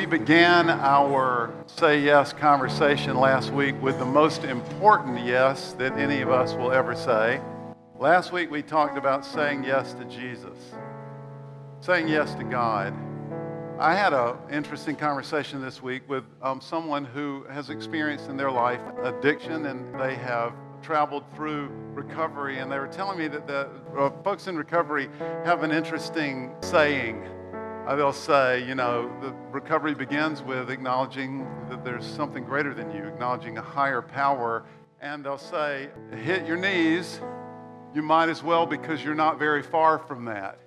we began our Say Yes conversation last week with the most important yes that any of us will ever say. Last week we talked about saying yes to Jesus, saying yes to God. I had an interesting conversation this week with um, someone who has experienced in their life addiction and they have traveled through recovery. And they were telling me that the uh, folks in recovery have an interesting saying they'll say, you know, the recovery begins with acknowledging that there's something greater than you, acknowledging a higher power. And they'll say, hit your knees. You might as well because you're not very far from that.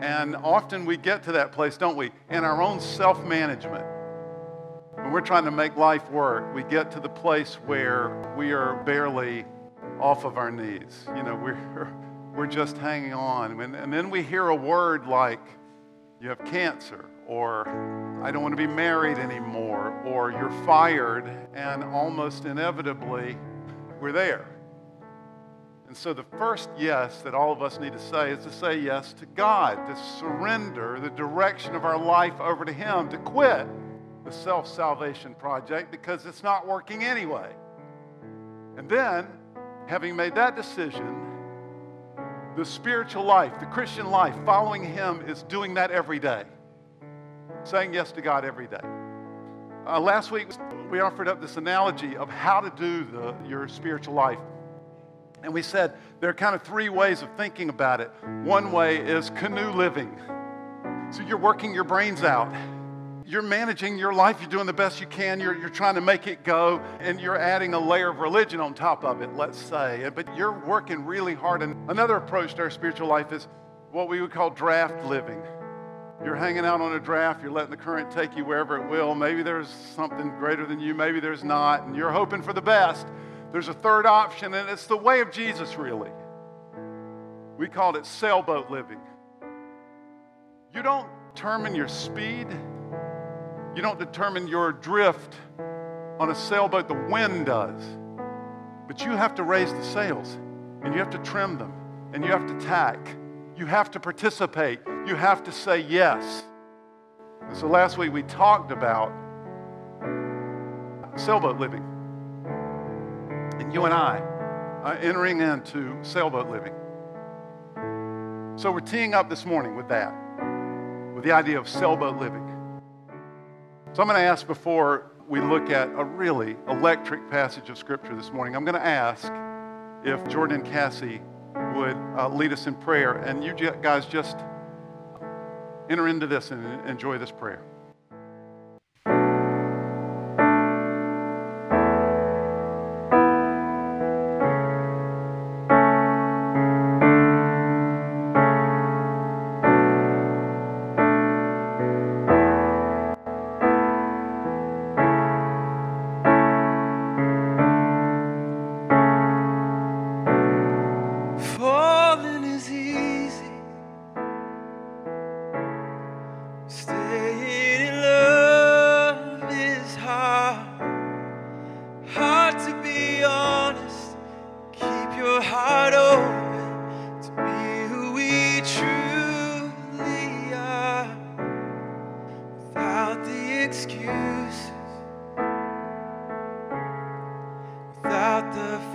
And often we get to that place, don't we? In our own self management. When we're trying to make life work, we get to the place where we are barely off of our knees. You know, we're, we're just hanging on. And, and then we hear a word like, you have cancer, or I don't want to be married anymore, or you're fired, and almost inevitably, we're there. And so, the first yes that all of us need to say is to say yes to God, to surrender the direction of our life over to Him, to quit the self salvation project because it's not working anyway. And then, having made that decision, the spiritual life, the Christian life, following Him is doing that every day, saying yes to God every day. Uh, last week, we offered up this analogy of how to do the, your spiritual life. And we said there are kind of three ways of thinking about it. One way is canoe living. So you're working your brains out you're managing your life, you're doing the best you can, you're, you're trying to make it go, and you're adding a layer of religion on top of it, let's say. But you're working really hard. And another approach to our spiritual life is what we would call draft living. You're hanging out on a draft, you're letting the current take you wherever it will. Maybe there's something greater than you, maybe there's not, and you're hoping for the best. There's a third option, and it's the way of Jesus, really. We called it sailboat living. You don't determine your speed you don't determine your drift on a sailboat, the wind does. But you have to raise the sails and you have to trim them and you have to tack. You have to participate. You have to say yes. And so last week we talked about sailboat living. And you and I are entering into sailboat living. So we're teeing up this morning with that, with the idea of sailboat living. So I'm going to ask before we look at a really electric passage of Scripture this morning, I'm going to ask if Jordan and Cassie would uh, lead us in prayer. And you guys just enter into this and enjoy this prayer.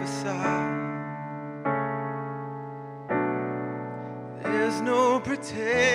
prophesy. There's no pretend.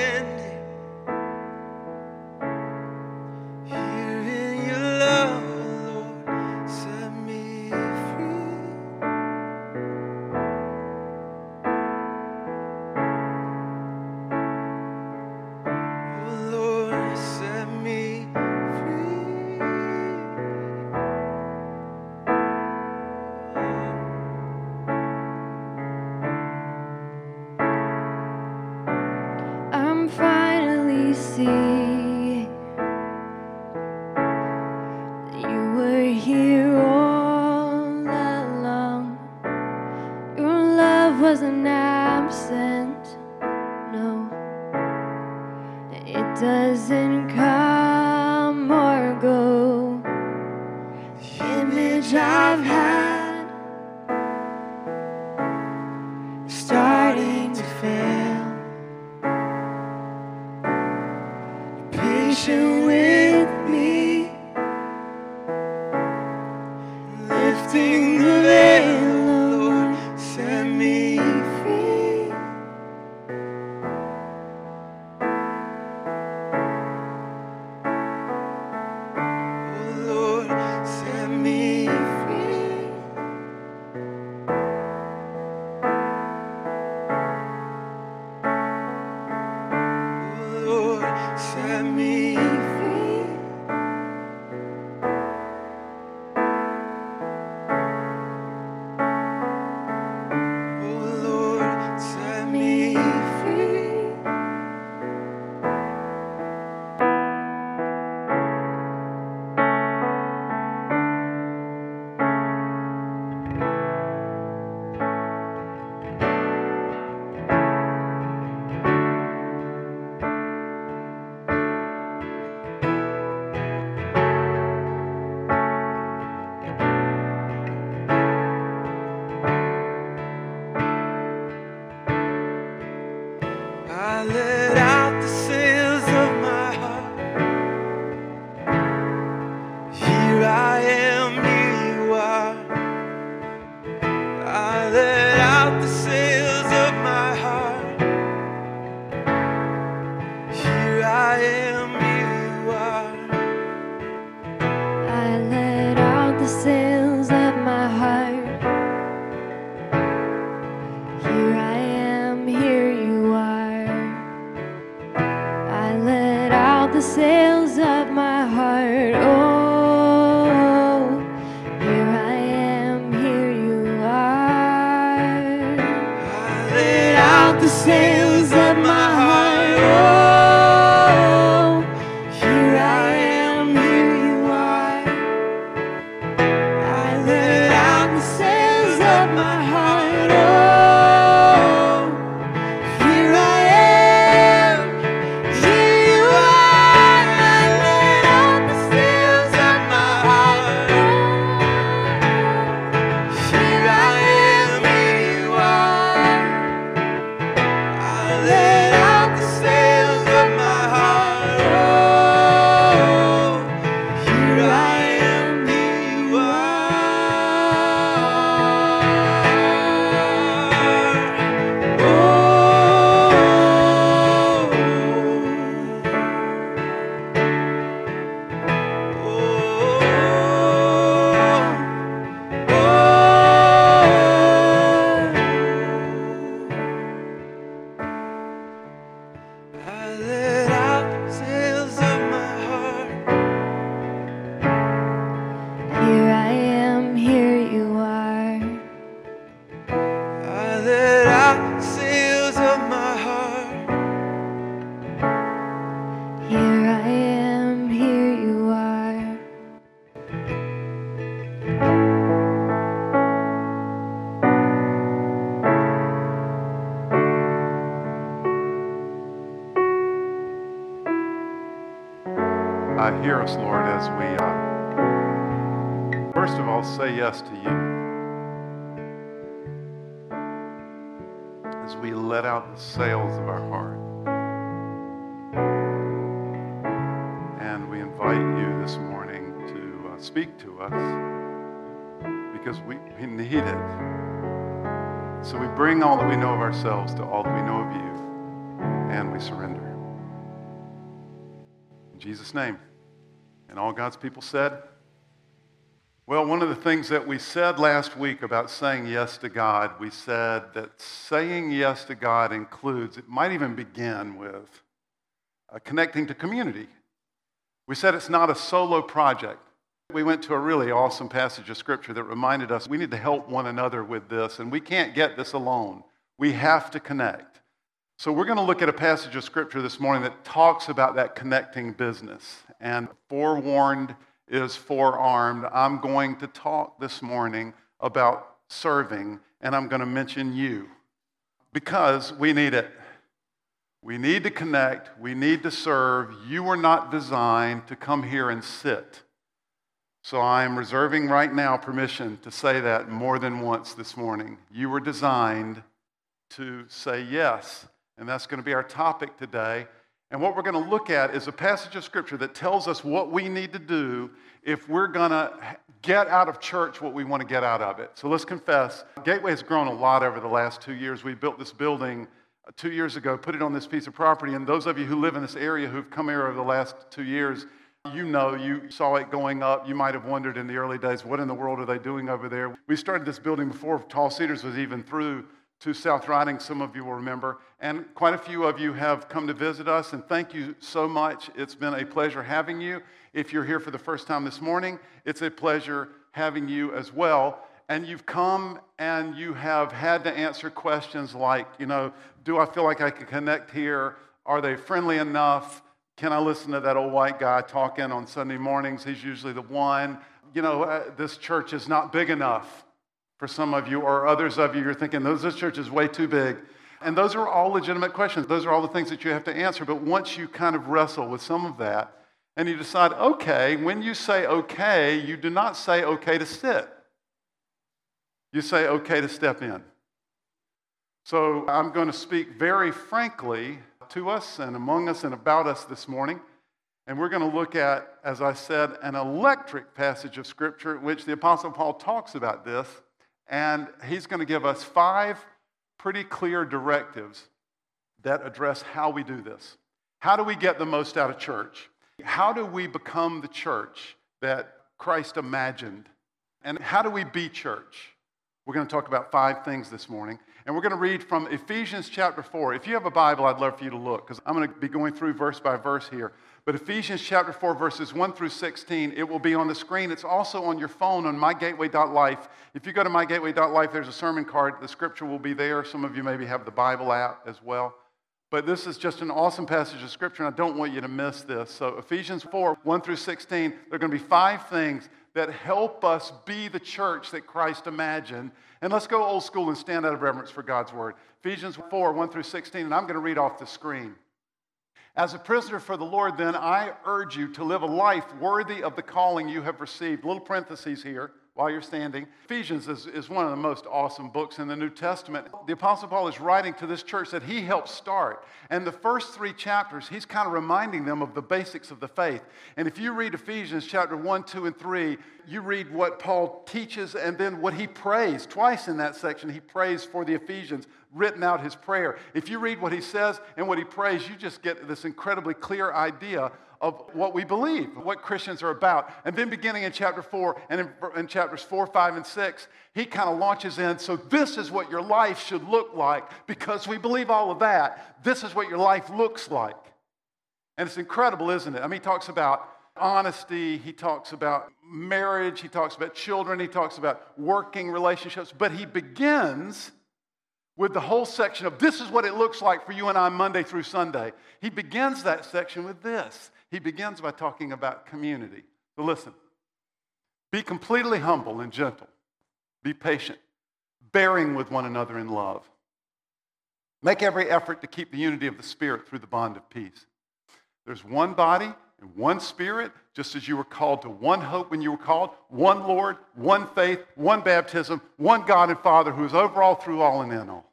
Yes to you. As we let out the sails of our heart. And we invite you this morning to uh, speak to us because we, we need it. So we bring all that we know of ourselves to all that we know of you, and we surrender. In Jesus' name. And all God's people said, well, one of the things that we said last week about saying yes to God, we said that saying yes to God includes, it might even begin with uh, connecting to community. We said it's not a solo project. We went to a really awesome passage of scripture that reminded us we need to help one another with this, and we can't get this alone. We have to connect. So, we're going to look at a passage of scripture this morning that talks about that connecting business. And forewarned, is forearmed. I'm going to talk this morning about serving, and I'm going to mention you because we need it. We need to connect. We need to serve. You were not designed to come here and sit. So I am reserving right now permission to say that more than once this morning. You were designed to say yes. And that's going to be our topic today. And what we're going to look at is a passage of Scripture that tells us what we need to do if we're going to get out of church what we want to get out of it. So let's confess. Gateway has grown a lot over the last two years. We built this building uh, two years ago, put it on this piece of property. And those of you who live in this area who've come here over the last two years, you know, you saw it going up. You might have wondered in the early days, what in the world are they doing over there? We started this building before Tall Cedars was even through to South Riding, some of you will remember. And quite a few of you have come to visit us, and thank you so much. It's been a pleasure having you. If you're here for the first time this morning, it's a pleasure having you as well. And you've come and you have had to answer questions like, you know, do I feel like I can connect here? Are they friendly enough? Can I listen to that old white guy talking on Sunday mornings? He's usually the one. You know, uh, this church is not big enough for some of you, or others of you, you're thinking, this church is way too big. And those are all legitimate questions. Those are all the things that you have to answer. But once you kind of wrestle with some of that and you decide, okay, when you say okay, you do not say okay to sit. You say okay to step in. So I'm going to speak very frankly to us and among us and about us this morning. And we're going to look at, as I said, an electric passage of Scripture in which the Apostle Paul talks about this. And he's going to give us five pretty clear directives that address how we do this. How do we get the most out of church? How do we become the church that Christ imagined? And how do we be church? We're going to talk about five things this morning. And we're going to read from Ephesians chapter 4. If you have a Bible, I'd love for you to look because I'm going to be going through verse by verse here. But Ephesians chapter 4, verses 1 through 16, it will be on the screen. It's also on your phone on mygateway.life. If you go to mygateway.life, there's a sermon card. The scripture will be there. Some of you maybe have the Bible app as well. But this is just an awesome passage of scripture, and I don't want you to miss this. So, Ephesians 4, 1 through 16, there are going to be five things that help us be the church that Christ imagined. And let's go old school and stand out of reverence for God's word. Ephesians 4, 1 through 16, and I'm going to read off the screen. As a prisoner for the Lord, then, I urge you to live a life worthy of the calling you have received. Little parentheses here while you're standing. Ephesians is, is one of the most awesome books in the New Testament. The Apostle Paul is writing to this church that he helped start. And the first three chapters, he's kind of reminding them of the basics of the faith. And if you read Ephesians chapter 1, 2, and 3, you read what Paul teaches and then what he prays. Twice in that section, he prays for the Ephesians, written out his prayer. If you read what he says and what he prays, you just get this incredibly clear idea of what we believe, what Christians are about. And then beginning in chapter 4 and in, in chapters 4, 5, and 6, he kind of launches in. So, this is what your life should look like because we believe all of that. This is what your life looks like. And it's incredible, isn't it? I mean, he talks about honesty, he talks about marriage, he talks about children, he talks about working relationships, but he begins with the whole section of this is what it looks like for you and I Monday through Sunday. He begins that section with this he begins by talking about community. So listen be completely humble and gentle, be patient, bearing with one another in love. Make every effort to keep the unity of the Spirit through the bond of peace. There's one body and one Spirit, just as you were called to one hope when you were called, one Lord, one faith, one baptism, one God and Father who is over all, through all, and in all.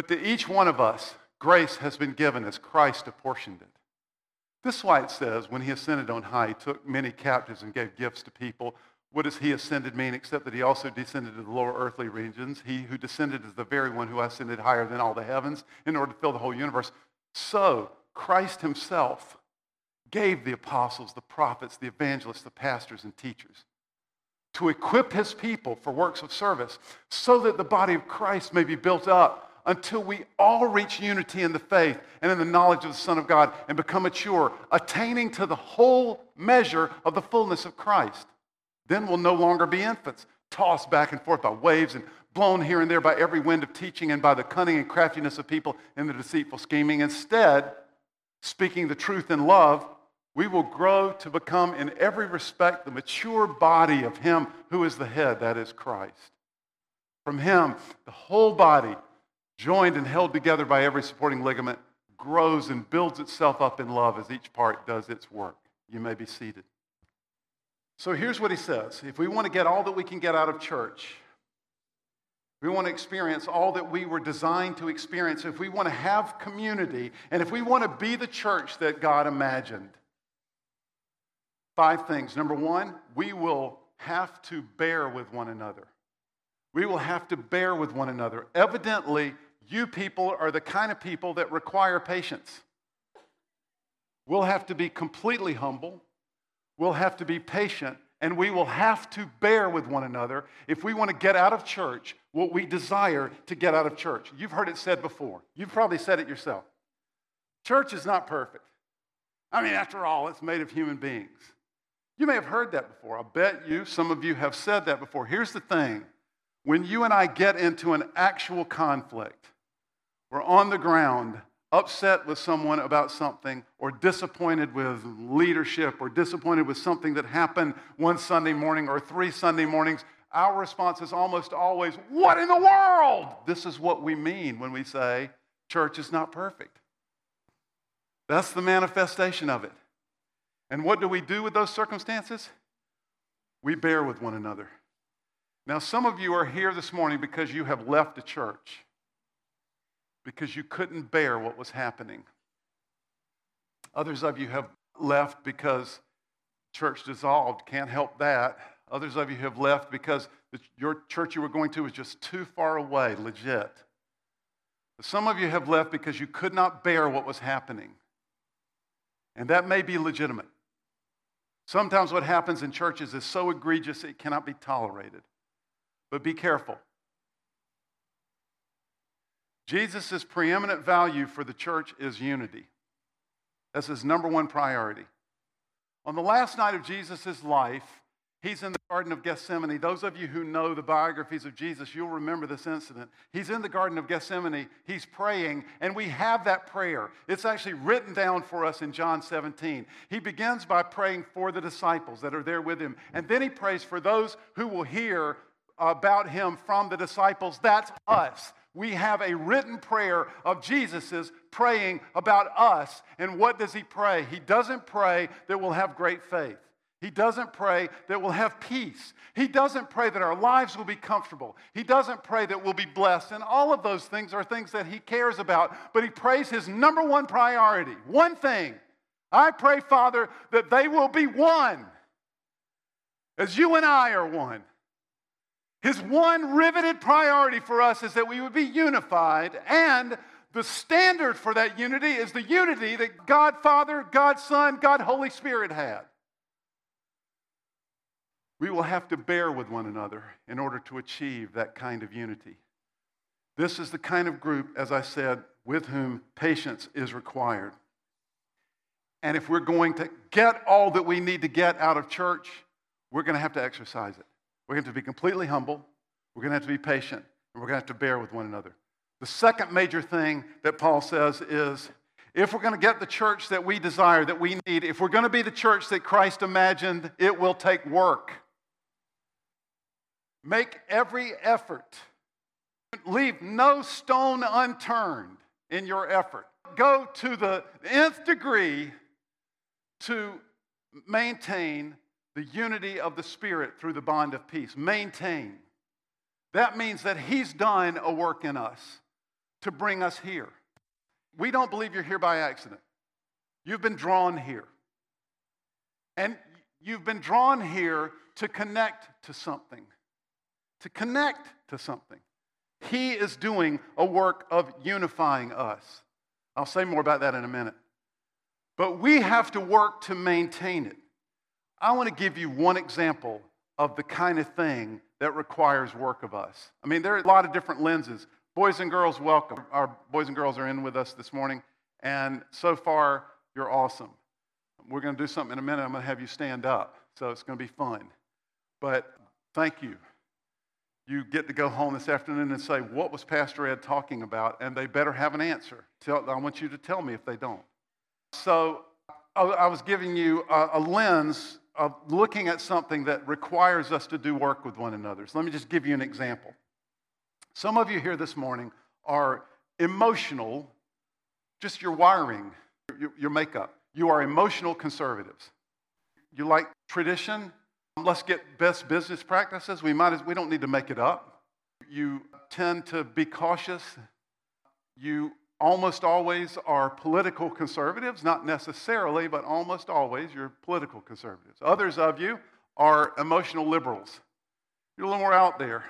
But to each one of us, grace has been given as Christ apportioned it. This is why it says, when he ascended on high, he took many captives and gave gifts to people. What does he ascended mean except that he also descended to the lower earthly regions? He who descended is the very one who ascended higher than all the heavens in order to fill the whole universe. So, Christ himself gave the apostles, the prophets, the evangelists, the pastors, and teachers to equip his people for works of service so that the body of Christ may be built up until we all reach unity in the faith and in the knowledge of the Son of God and become mature, attaining to the whole measure of the fullness of Christ. Then we'll no longer be infants, tossed back and forth by waves and blown here and there by every wind of teaching and by the cunning and craftiness of people in the deceitful scheming. Instead, speaking the truth in love, we will grow to become in every respect the mature body of Him who is the head, that is Christ. From Him, the whole body joined and held together by every supporting ligament, grows and builds itself up in love as each part does its work. You may be seated. So here's what he says If we want to get all that we can get out of church, we want to experience all that we were designed to experience, if we want to have community, and if we want to be the church that God imagined, five things. Number one, we will have to bear with one another. We will have to bear with one another. Evidently, you people are the kind of people that require patience. We'll have to be completely humble. We'll have to be patient. and we will have to bear with one another if we want to get out of church what we desire to get out of church. You've heard it said before. You've probably said it yourself. Church is not perfect. I mean, after all, it's made of human beings. You may have heard that before. I bet you, some of you have said that before. Here's the thing when you and I get into an actual conflict, we're on the ground upset with someone about something or disappointed with leadership or disappointed with something that happened one Sunday morning or three Sunday mornings, our response is almost always, What in the world? This is what we mean when we say church is not perfect. That's the manifestation of it. And what do we do with those circumstances? We bear with one another. Now, some of you are here this morning because you have left the church because you couldn't bear what was happening. Others of you have left because church dissolved. Can't help that. Others of you have left because the, your church you were going to was just too far away, legit. But some of you have left because you could not bear what was happening. And that may be legitimate. Sometimes what happens in churches is so egregious it cannot be tolerated. But be careful. Jesus' preeminent value for the church is unity. That's his number one priority. On the last night of Jesus' life, he's in the Garden of Gethsemane. Those of you who know the biographies of Jesus, you'll remember this incident. He's in the Garden of Gethsemane, he's praying, and we have that prayer. It's actually written down for us in John 17. He begins by praying for the disciples that are there with him, and then he prays for those who will hear about him from the disciples. That's us we have a written prayer of Jesus's praying about us. And what does he pray? He doesn't pray that we'll have great faith. He doesn't pray that we'll have peace. He doesn't pray that our lives will be comfortable. He doesn't pray that we'll be blessed. And all of those things are things that he cares about. But he prays his number one priority, one thing. I pray, Father, that they will be one as you and I are one. His one riveted priority for us is that we would be unified, and the standard for that unity is the unity that God Father, God Son, God Holy Spirit had. We will have to bear with one another in order to achieve that kind of unity. This is the kind of group, as I said, with whom patience is required. And if we're going to get all that we need to get out of church, we're going to have to exercise it. We're going to have to be completely humble. We're going to have to be patient. And we're going to have to bear with one another. The second major thing that Paul says is if we're going to get the church that we desire, that we need, if we're going to be the church that Christ imagined, it will take work. Make every effort. Leave no stone unturned in your effort. Go to the nth degree to maintain the unity of the Spirit through the bond of peace. Maintain. That means that He's done a work in us to bring us here. We don't believe you're here by accident. You've been drawn here. And you've been drawn here to connect to something. To connect to something. He is doing a work of unifying us. I'll say more about that in a minute. But we have to work to maintain it. I want to give you one example of the kind of thing that requires work of us. I mean, there are a lot of different lenses. Boys and girls, welcome. Our boys and girls are in with us this morning, and so far, you're awesome. We're going to do something in a minute. I'm going to have you stand up, so it's going to be fun. But thank you. You get to go home this afternoon and say, What was Pastor Ed talking about? And they better have an answer. Tell, I want you to tell me if they don't. So I was giving you a, a lens of looking at something that requires us to do work with one another. So let me just give you an example. Some of you here this morning are emotional, just your wiring, your, your makeup. You are emotional conservatives. You like tradition? Let's get best business practices. We might as, we don't need to make it up. You tend to be cautious. You almost always are political conservatives, not necessarily, but almost always you're political conservatives. Others of you are emotional liberals. You're a little more out there.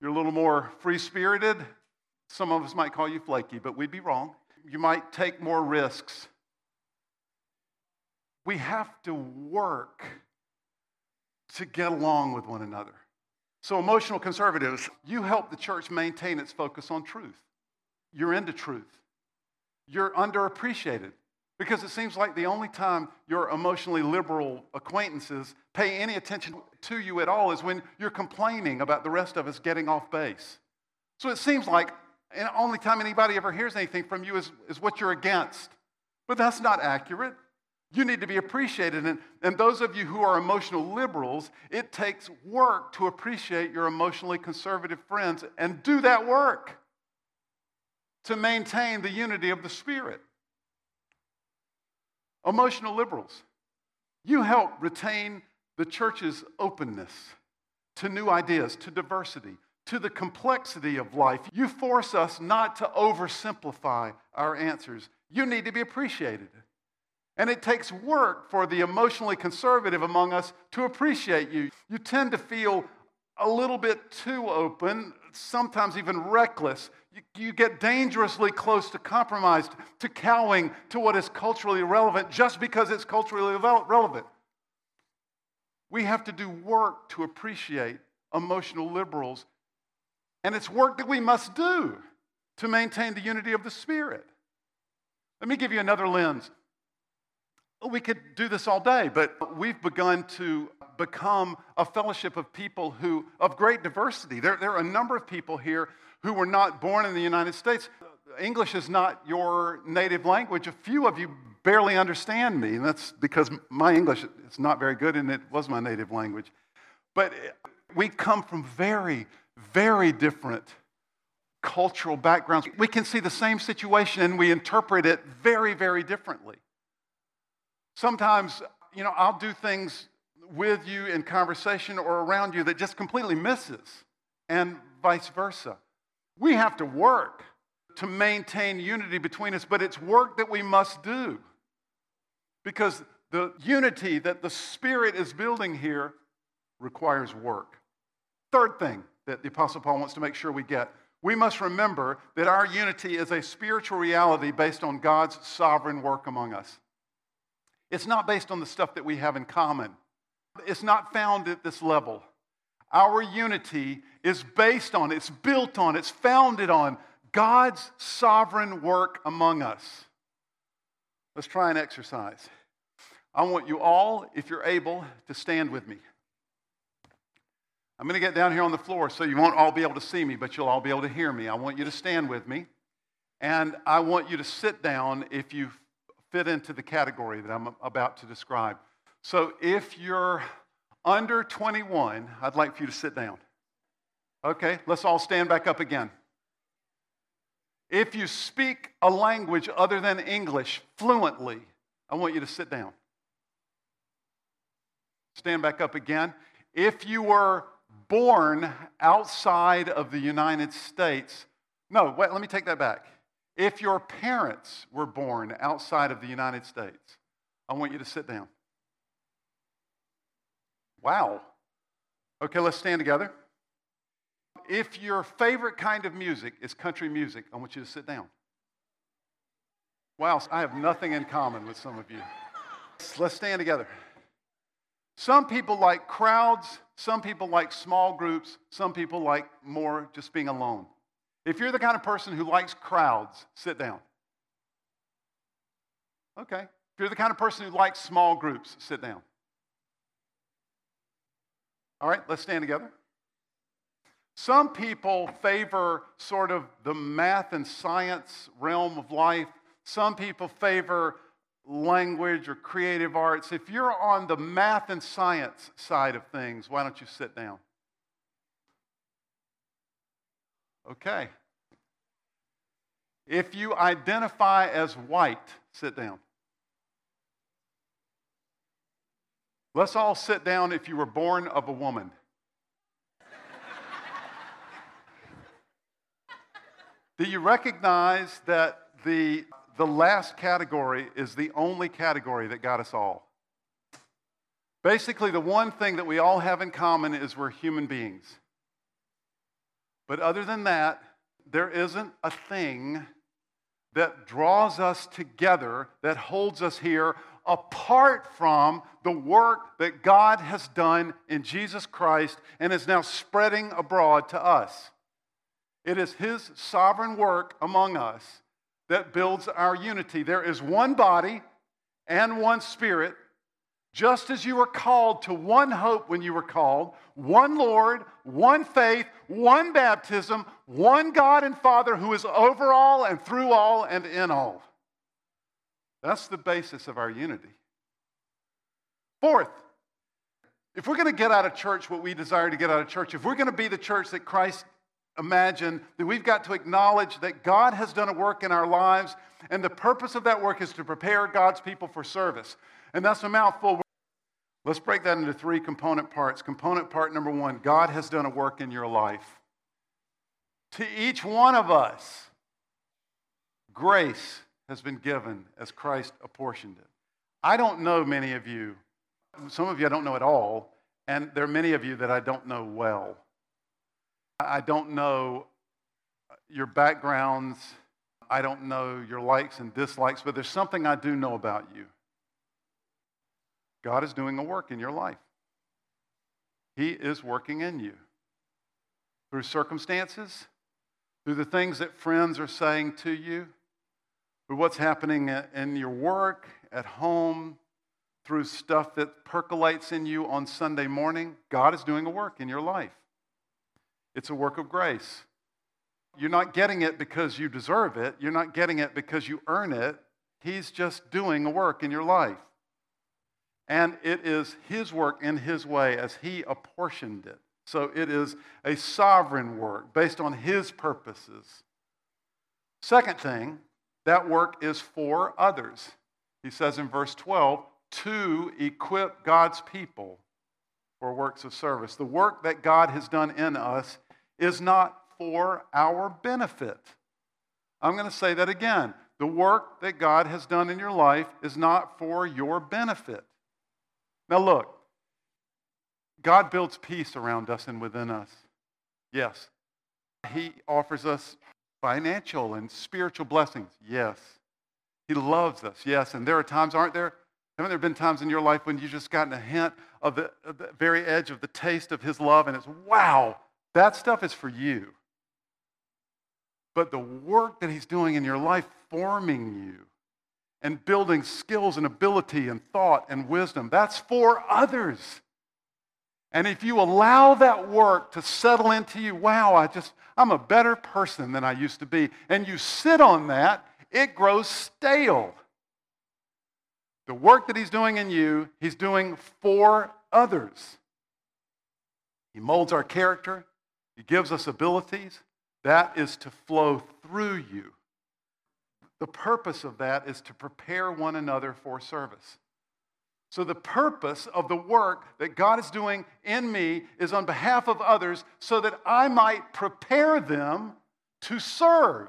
You're a little more free spirited. Some of us might call you flaky, but we'd be wrong. You might take more risks. We have to work to get along with one another. So, emotional conservatives, you help the church maintain its focus on truth. You're into truth. You're underappreciated because it seems like the only time your emotionally liberal acquaintances pay any attention to you at all is when you're complaining about the rest of us getting off base. So it seems like the only time anybody ever hears anything from you is, is what you're against. But that's not accurate. You need to be appreciated. And, and those of you who are emotional liberals, it takes work to appreciate your emotionally conservative friends and do that work to maintain the unity of the Spirit. Emotional liberals, you help retain the church's openness to new ideas, to diversity, to the complexity of life. You force us not to oversimplify our answers. You need to be appreciated. And it takes work for the emotionally conservative among us to appreciate you. You tend to feel a little bit too open, sometimes even reckless. You, you, get dangerously close to compromise, to cowing to what is culturally relevant just because it's culturally relevant. We have to do work to appreciate emotional liberals, and it's work that we must do to maintain the unity of the Spirit. Let me give you another lens. We could do this all day, but we've begun to become a fellowship of people who, of great diversity. There, there are a number of people here who were not born in the United States. English is not your native language. A few of you barely understand me, and that's because my English is not very good and it was my native language. But we come from very, very different cultural backgrounds. We can see the same situation and we interpret it very, very differently. Sometimes, you know, I'll do things with you in conversation or around you that just completely misses, and vice versa. We have to work to maintain unity between us, but it's work that we must do because the unity that the Spirit is building here requires work. Third thing that the Apostle Paul wants to make sure we get we must remember that our unity is a spiritual reality based on God's sovereign work among us. It's not based on the stuff that we have in common, it's not found at this level. Our unity is based on, it's built on, it's founded on God's sovereign work among us. Let's try an exercise. I want you all, if you're able, to stand with me. I'm going to get down here on the floor so you won't all be able to see me, but you'll all be able to hear me. I want you to stand with me. And I want you to sit down if you fit into the category that I'm about to describe. So if you're under 21, I'd like for you to sit down. Okay, let's all stand back up again. If you speak a language other than English fluently, I want you to sit down. Stand back up again. If you were born outside of the United States, no, wait, let me take that back. If your parents were born outside of the United States, I want you to sit down. Wow. Okay, let's stand together. If your favorite kind of music is country music, I want you to sit down. Wow, I have nothing in common with some of you. Let's stand together. Some people like crowds, some people like small groups, some people like more just being alone. If you're the kind of person who likes crowds, sit down. Okay. If you're the kind of person who likes small groups, sit down. All right, let's stand together. Some people favor sort of the math and science realm of life. Some people favor language or creative arts. If you're on the math and science side of things, why don't you sit down? Okay. If you identify as white, sit down. Let's all sit down if you were born of a woman. Do you recognize that the, the last category is the only category that got us all? Basically, the one thing that we all have in common is we're human beings. But other than that, there isn't a thing that draws us together, that holds us here apart from the work that God has done in Jesus Christ and is now spreading abroad to us. It is His sovereign work among us that builds our unity. There is one body and one spirit, just as you were called to one hope when you were called, one Lord, one faith, one baptism, one God and Father who is over all and through all and in all. That's the basis of our unity. Fourth, if we're going to get out of church what we desire to get out of church, if we're going to be the church that Christ imagined, then we've got to acknowledge that God has done a work in our lives, and the purpose of that work is to prepare God's people for service. And that's a mouthful. Let's break that into three component parts. Component part number one God has done a work in your life. To each one of us, grace has been given as Christ apportioned it. I don't know many of you. Some of you I don't know at all, and there are many of you that I don't know well. I don't know your backgrounds. I don't know your likes and dislikes, but there's something I do know about you. God is doing a work in your life. He is working in you through circumstances, through the things that friends are saying to you, through what's happening in your work, at home, through stuff that percolates in you on Sunday morning. God is doing a work in your life. It's a work of grace. You're not getting it because you deserve it, you're not getting it because you earn it. He's just doing a work in your life. And it is His work in His way as He apportioned it. So it is a sovereign work based on His purposes. Second thing, that work is for others. He says in verse 12, to equip God's people for works of service. The work that God has done in us is not for our benefit. I'm going to say that again. The work that God has done in your life is not for your benefit. Now, look, God builds peace around us and within us. Yes. He offers us financial and spiritual blessings. Yes. He loves us. Yes. And there are times, aren't there? Haven't there been times in your life when you've just gotten a hint of the, of the very edge of the taste of His love and it's, wow, that stuff is for you. But the work that He's doing in your life, forming you and building skills and ability and thought and wisdom, that's for others. And if you allow that work to settle into you, wow, I just, I'm a better person than I used to be, and you sit on that, it grows stale. The work that he's doing in you, he's doing for others. He molds our character, he gives us abilities. That is to flow through you. The purpose of that is to prepare one another for service. So, the purpose of the work that God is doing in me is on behalf of others so that I might prepare them to serve.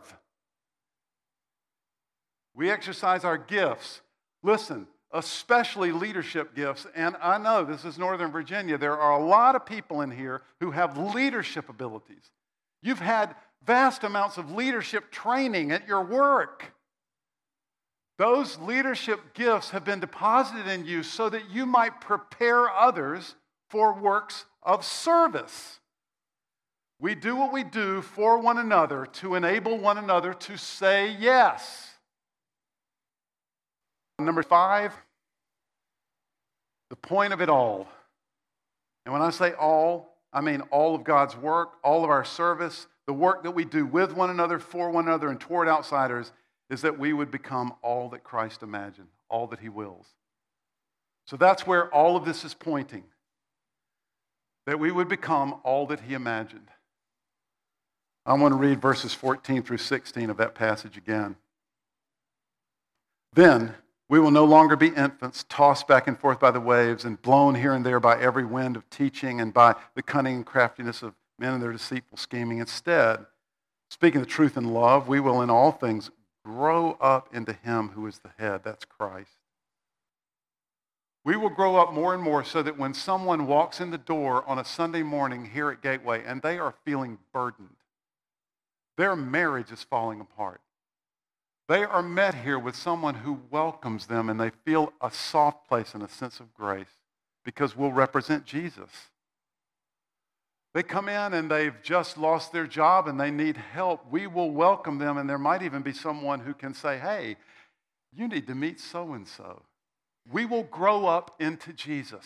We exercise our gifts. Listen, especially leadership gifts. And I know this is Northern Virginia. There are a lot of people in here who have leadership abilities. You've had vast amounts of leadership training at your work. Those leadership gifts have been deposited in you so that you might prepare others for works of service. We do what we do for one another to enable one another to say yes. Number five, the point of it all. And when I say all, I mean all of God's work, all of our service, the work that we do with one another, for one another, and toward outsiders is that we would become all that Christ imagined, all that He wills. So that's where all of this is pointing. That we would become all that He imagined. I want to read verses 14 through 16 of that passage again. Then we will no longer be infants, tossed back and forth by the waves and blown here and there by every wind of teaching and by the cunning and craftiness of men and their deceitful scheming. Instead, speaking the truth in love, we will in all things grow up into him who is the head. That's Christ. We will grow up more and more so that when someone walks in the door on a Sunday morning here at Gateway and they are feeling burdened, their marriage is falling apart, They are met here with someone who welcomes them and they feel a soft place and a sense of grace because we'll represent Jesus. They come in and they've just lost their job and they need help. We will welcome them, and there might even be someone who can say, Hey, you need to meet so and so. We will grow up into Jesus.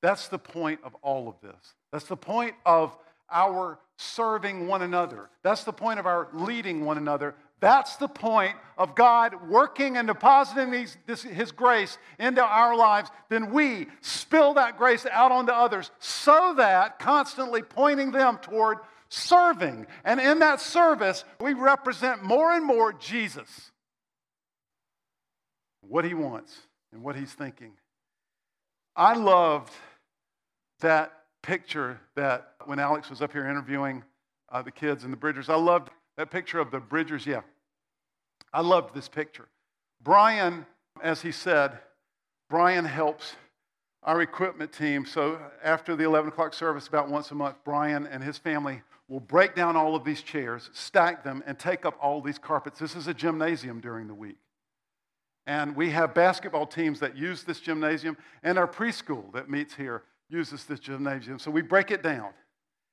That's the point of all of this. That's the point of our serving one another. That's the point of our leading one another. That's the point of God working and depositing these, this, His grace into our lives. Then we spill that grace out onto others so that constantly pointing them toward serving. And in that service, we represent more and more Jesus, what He wants and what He's thinking. I loved that picture that when Alex was up here interviewing uh, the kids and the Bridgers, I loved that picture of the Bridgers. Yeah. I loved this picture. Brian, as he said, Brian helps our equipment team. So after the 11 o'clock service, about once a month, Brian and his family will break down all of these chairs, stack them, and take up all these carpets. This is a gymnasium during the week. And we have basketball teams that use this gymnasium, and our preschool that meets here uses this gymnasium. So we break it down.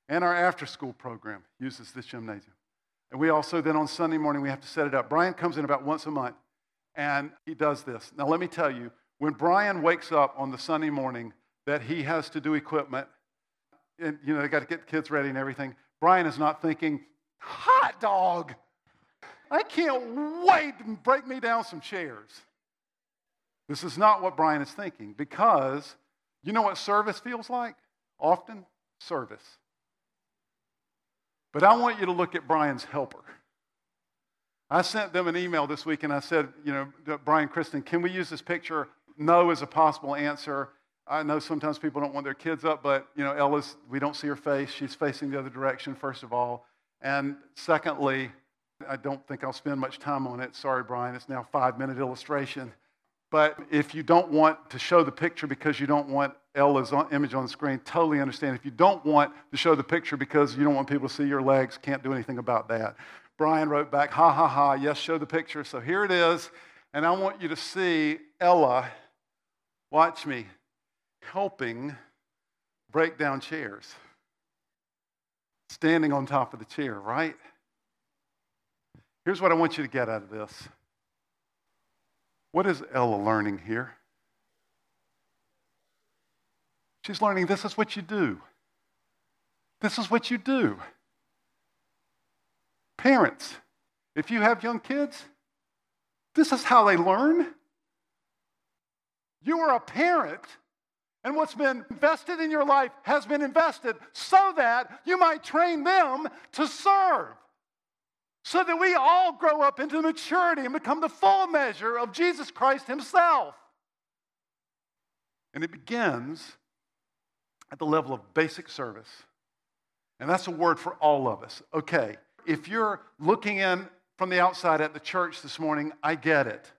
And our after school program uses this gymnasium. And we also then on Sunday morning, we have to set it up. Brian comes in about once a month and he does this. Now, let me tell you, when Brian wakes up on the Sunday morning that he has to do equipment, and you know, they got to get the kids ready and everything, Brian is not thinking, hot dog, I can't wait to break me down some chairs. This is not what Brian is thinking because you know what service feels like? Often, service. But I want you to look at Brian's helper. I sent them an email this week and I said, you know, Brian, Kristen, can we use this picture? No is a possible answer. I know sometimes people don't want their kids up, but, you know, Ella's, we don't see her face. She's facing the other direction, first of all. And secondly, I don't think I'll spend much time on it. Sorry, Brian, it's now five minute illustration. But if you don't want to show the picture because you don't want Ella's image on the screen, totally understand. If you don't want to show the picture because you don't want people to see your legs, can't do anything about that. Brian wrote back, ha ha ha, yes, show the picture. So here it is. And I want you to see Ella, watch me, helping break down chairs. Standing on top of the chair, right? Here's what I want you to get out of this. What is Ella learning here? She's learning this is what you do. This is what you do. Parents, if you have young kids, this is how they learn. You are a parent, and what's been invested in your life has been invested so that you might train them to serve so that we all grow up into maturity and become the full measure of Jesus Christ Himself. And it begins at the level of basic service. And that's a word for all of us. Okay, if you're looking in from the outside at the church this morning, I get it.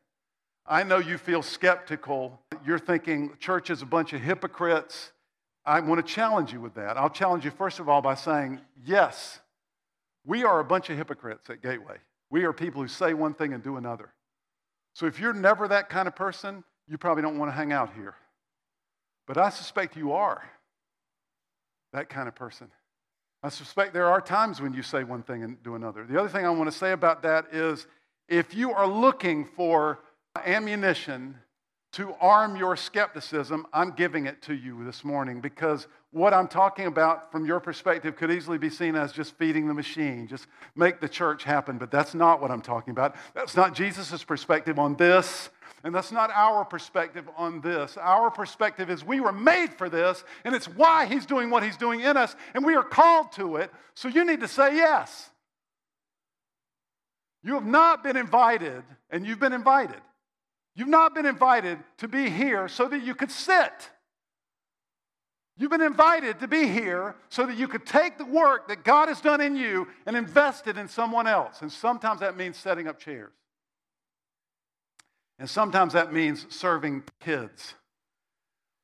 I know you feel skeptical. You're thinking church is a bunch of hypocrites. I want to challenge you with that. I'll challenge you, first of all, by saying, yes, we are a bunch of hypocrites at Gateway. We are people who say one thing and do another. So if you're never that kind of person, you probably don't want to hang out here. But I suspect you are that kind of person. I suspect there are times when you say one thing and do another. The other thing I want to say about that is if you are looking for ammunition to arm your skepticism, I'm giving it to you this morning because what I'm talking about from your perspective could easily be seen as just feeding the machine, just make the church happen. But that's not what I'm talking about. That's not Jesus' perspective on this, and that's not our perspective on this. Our perspective is we were made for this, and it's why He's doing what He's doing in us, and we are called to it. So you need to say yes. You have not been invited, and you've been invited. You've not been invited to be here so that you could sit. You've been invited to be here so that you could take the work that God has done in you and invest it in someone else. And sometimes that means setting up chairs. And sometimes that means serving kids.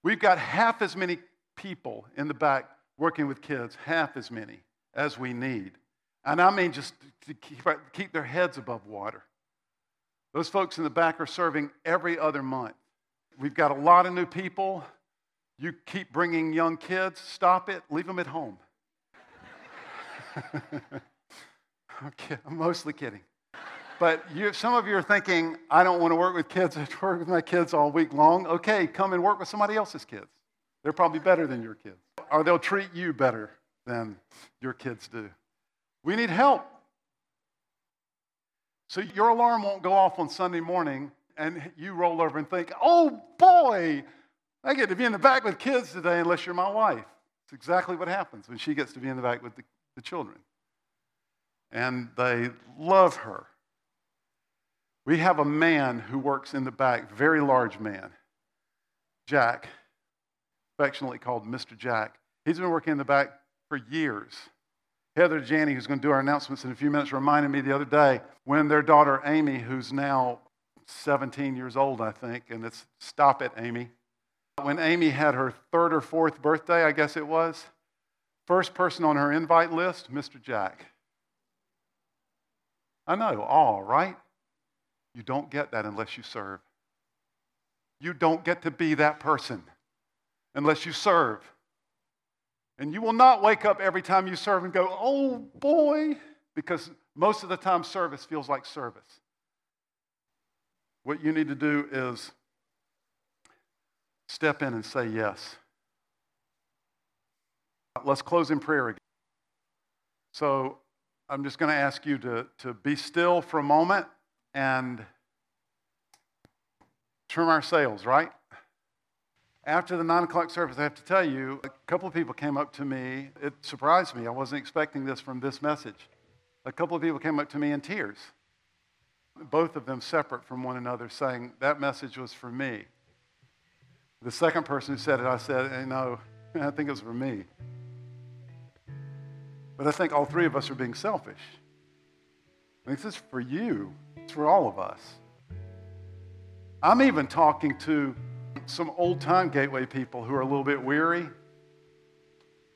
We've got half as many people in the back working with kids, half as many as we need. And I mean just to keep, their heads above water. Those folks in the back are serving every other month. We've got a lot of new people. You keep bringing young kids, stop it, leave them at home. okay, I'm mostly kidding. But you, some of you are thinking, I don't want to work with kids. I work with my kids all week long. Okay, come and work with somebody else's kids. They're probably better than your kids, or they'll treat you better than your kids do. We need help. So your alarm won't go off on Sunday morning and you roll over and think, oh boy, I get to be in the back with kids today unless you're my wife. It's exactly what happens when she gets to be in the back with the, the children. And they love her. We have a man who works in the back, very large man, Jack, affectionately called Mr. Jack. He's been working in the back for years. Heather Janney, who's going to do our announcements in a few minutes, reminded me the other day when their daughter Amy, who's now 17 years old, I think, and it's Stop It, Amy. When Amy had her third or fourth birthday, I guess it was, first person on her invite list, Mr. Jack. I know, all right? You don't get that unless you serve. You don't get to be that person unless you serve. And you will not wake up every time you serve and go, oh boy, because most of the time service feels like service. What you need to do is step in and say yes. Let's close in prayer again. So I'm just going to ask you to, to be still for a moment and trim our sails, right? After the nine o'clock service, I have to tell you, a couple of people came up to me. It surprised me. I wasn't expecting this from this message. A couple of people came up to me in tears, both of them separate from one another, saying, That message was for me. The second person who said it, I said, hey, No, I think it was for me. But I think all three of us are being selfish. I think this is for you, it's for all of us. I'm even talking to some old time gateway people who are a little bit weary.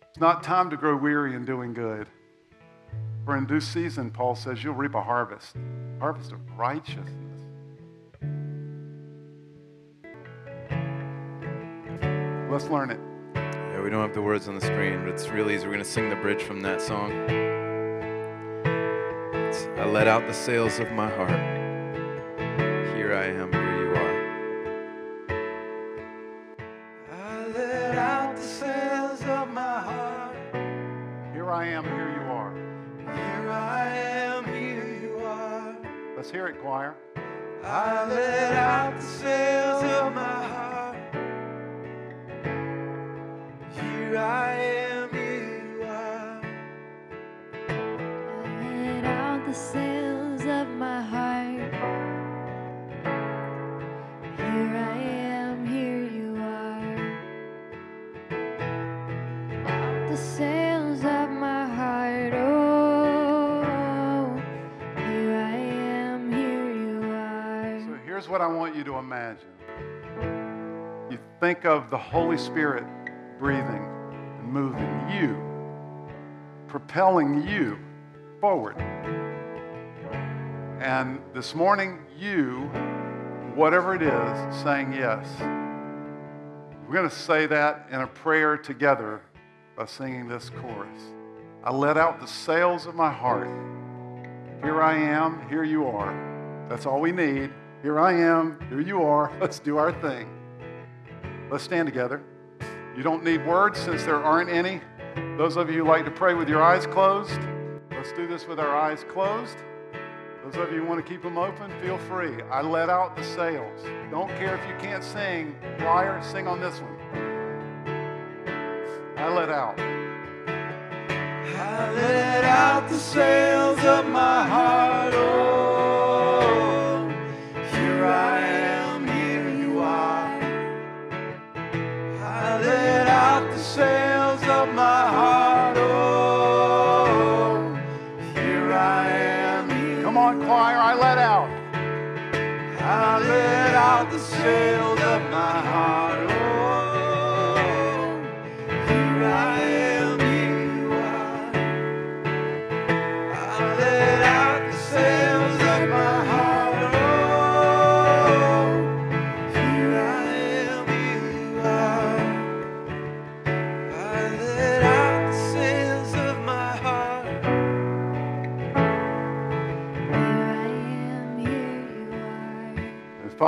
It's not time to grow weary in doing good. For in due season, Paul says, you'll reap a harvest, harvest of righteousness. Let's learn it. Yeah, we don't have the words on the screen, but it's really easy. We're going to sing the bridge from that song. It's, I let out the sails of my heart. Here I am. What I want you to imagine. You think of the Holy Spirit breathing and moving you, propelling you forward. And this morning, you, whatever it is, saying yes. We're going to say that in a prayer together by singing this chorus. I let out the sails of my heart. Here I am, here you are. That's all we need. Here I am, here you are. Let's do our thing. Let's stand together. You don't need words since there aren't any. Those of you who like to pray with your eyes closed, let's do this with our eyes closed. Those of you who want to keep them open, feel free. I let out the sails. Don't care if you can't sing. Choir, sing on this one. I let out. I let out the sails of my heart. Oh, Come on, choir, I let out. I let out the sails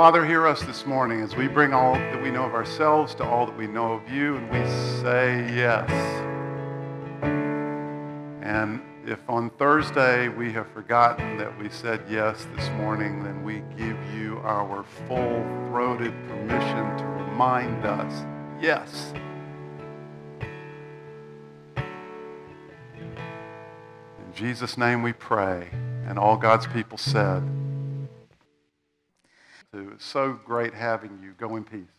Father, hear us this morning as we bring all that we know of ourselves to all that we know of you, and we say yes. And if on Thursday we have forgotten that we said yes this morning, then we give you our full-throated permission to remind us, yes. In Jesus' name we pray, and all God's people said, it was so great having you. Go in peace.